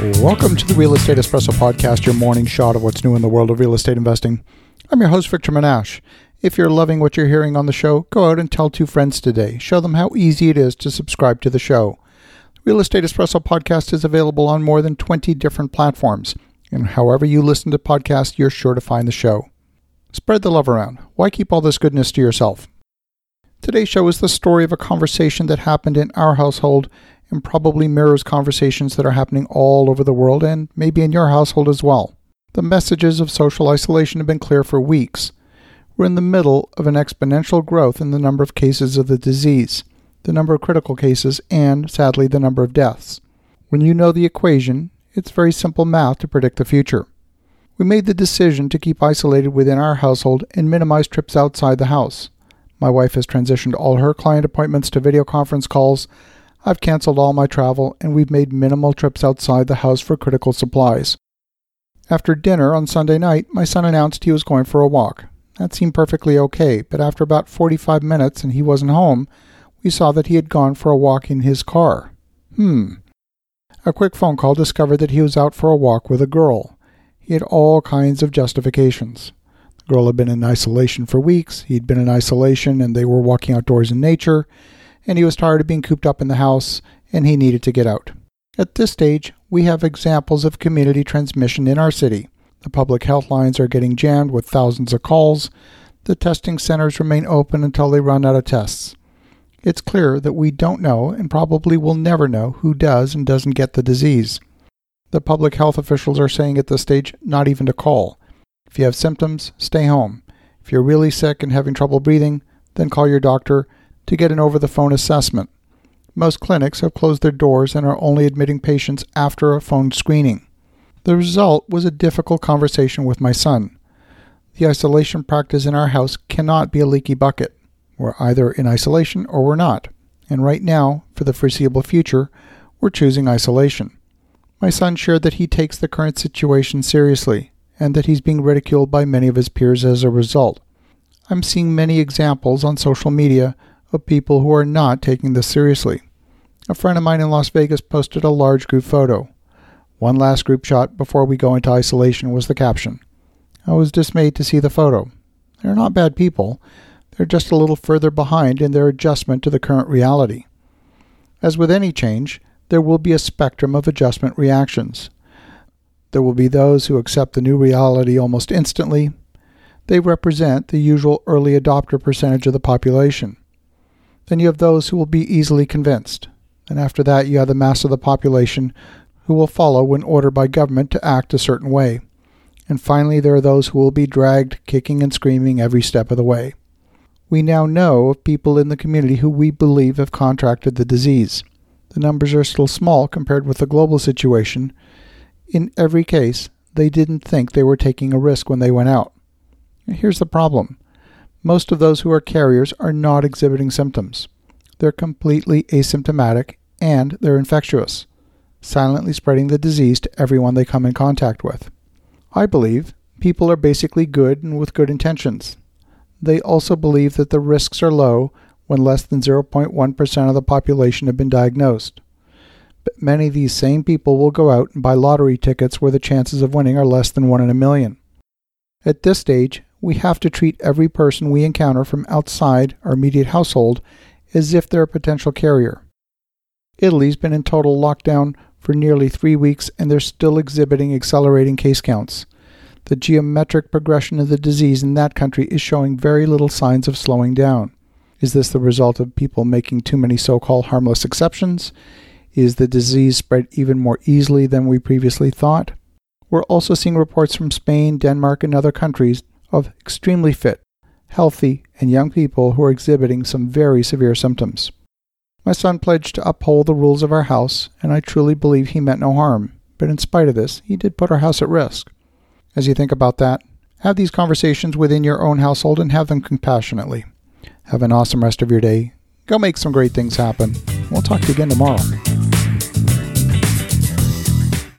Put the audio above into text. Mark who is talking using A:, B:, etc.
A: Welcome to the Real Estate Espresso Podcast, your morning shot of what's new in the world of real estate investing. I'm your host, Victor Menasce. If you're loving what you're hearing on the show, go out and tell two friends today. Show them how easy it is to subscribe to the show. Real Estate Espresso Podcast is available on more than 20 different platforms, and however you listen to podcasts, you're sure to find the show. Spread the love around. Why keep all this goodness to yourself? Today's show is the story of a conversation that happened in our household and probably mirrors conversations that are happening all over the world and maybe in your household as well. The messages of social isolation have been clear for weeks. We're in the middle of an exponential growth in the number of cases of the disease, the number of critical cases, and, sadly, the number of deaths. When you know the equation, it's very simple math to predict the future. We made the decision to keep isolated within our household and minimize trips outside the house. My wife has transitioned all her client appointments to video conference calls, I've canceled all my travel, and we've made minimal trips outside the house for critical supplies. After dinner on Sunday night, my son announced he was going for a walk. That seemed perfectly okay, but after about 45 minutes and he wasn't home, we saw that he had gone for a walk in his car. Hmm. A quick phone call discovered that he was out for a walk with a girl. He had all kinds of justifications. The girl had been in isolation for weeks, he'd been in isolation, and they were walking outdoors in nature and he was tired of being cooped up in the house and he needed to get out. At this stage, we have examples of community transmission in our city. The public health lines are getting jammed with thousands of calls. The testing centers remain open until they run out of tests. It's clear that we don't know and probably will never know who does and doesn't get the disease. The public health officials are saying at this stage not even to call. If you have symptoms, stay home. If you're really sick and having trouble breathing, then call your doctor to get an over the phone assessment. Most clinics have closed their doors and are only admitting patients after a phone screening. The result was a difficult conversation with my son. The isolation practice in our house cannot be a leaky bucket. We're either in isolation or we're not. And right now, for the foreseeable future, we're choosing isolation. My son shared that he takes the current situation seriously and that he's being ridiculed by many of his peers as a result. I'm seeing many examples on social media of people who are not taking this seriously. A friend of mine in Las Vegas posted a large group photo. One last group shot before we go into isolation was the caption. I was dismayed to see the photo. They're not bad people, they're just a little further behind in their adjustment to the current reality. As with any change, there will be a spectrum of adjustment reactions. There will be those who accept the new reality almost instantly. They represent the usual early adopter percentage of the population. Then you have those who will be easily convinced. And after that, you have the mass of the population who will follow when ordered by government to act a certain way. And finally, there are those who will be dragged kicking and screaming every step of the way. We now know of people in the community who we believe have contracted the disease. The numbers are still small compared with the global situation. In every case, they didn't think they were taking a risk when they went out. Here's the problem most of those who are carriers are not exhibiting symptoms. They're completely asymptomatic and they're infectious, silently spreading the disease to everyone they come in contact with. I believe people are basically good and with good intentions. They also believe that the risks are low when less than 0.1% of the population have been diagnosed. But many of these same people will go out and buy lottery tickets where the chances of winning are less than 1 in a million. At this stage, we have to treat every person we encounter from outside our immediate household as if they're a potential carrier. Italy's been in total lockdown for nearly three weeks and they're still exhibiting accelerating case counts. The geometric progression of the disease in that country is showing very little signs of slowing down. Is this the result of people making too many so called harmless exceptions? Is the disease spread even more easily than we previously thought? We're also seeing reports from Spain, Denmark, and other countries of extremely fit, healthy, and young people who are exhibiting some very severe symptoms. My son pledged to uphold the rules of our house, and I truly believe he meant no harm, but in spite of this, he did put our house at risk. As you think about that, have these conversations within your own household and have them compassionately. Have an awesome rest of your day. Go make some great things happen. We'll talk to you again tomorrow.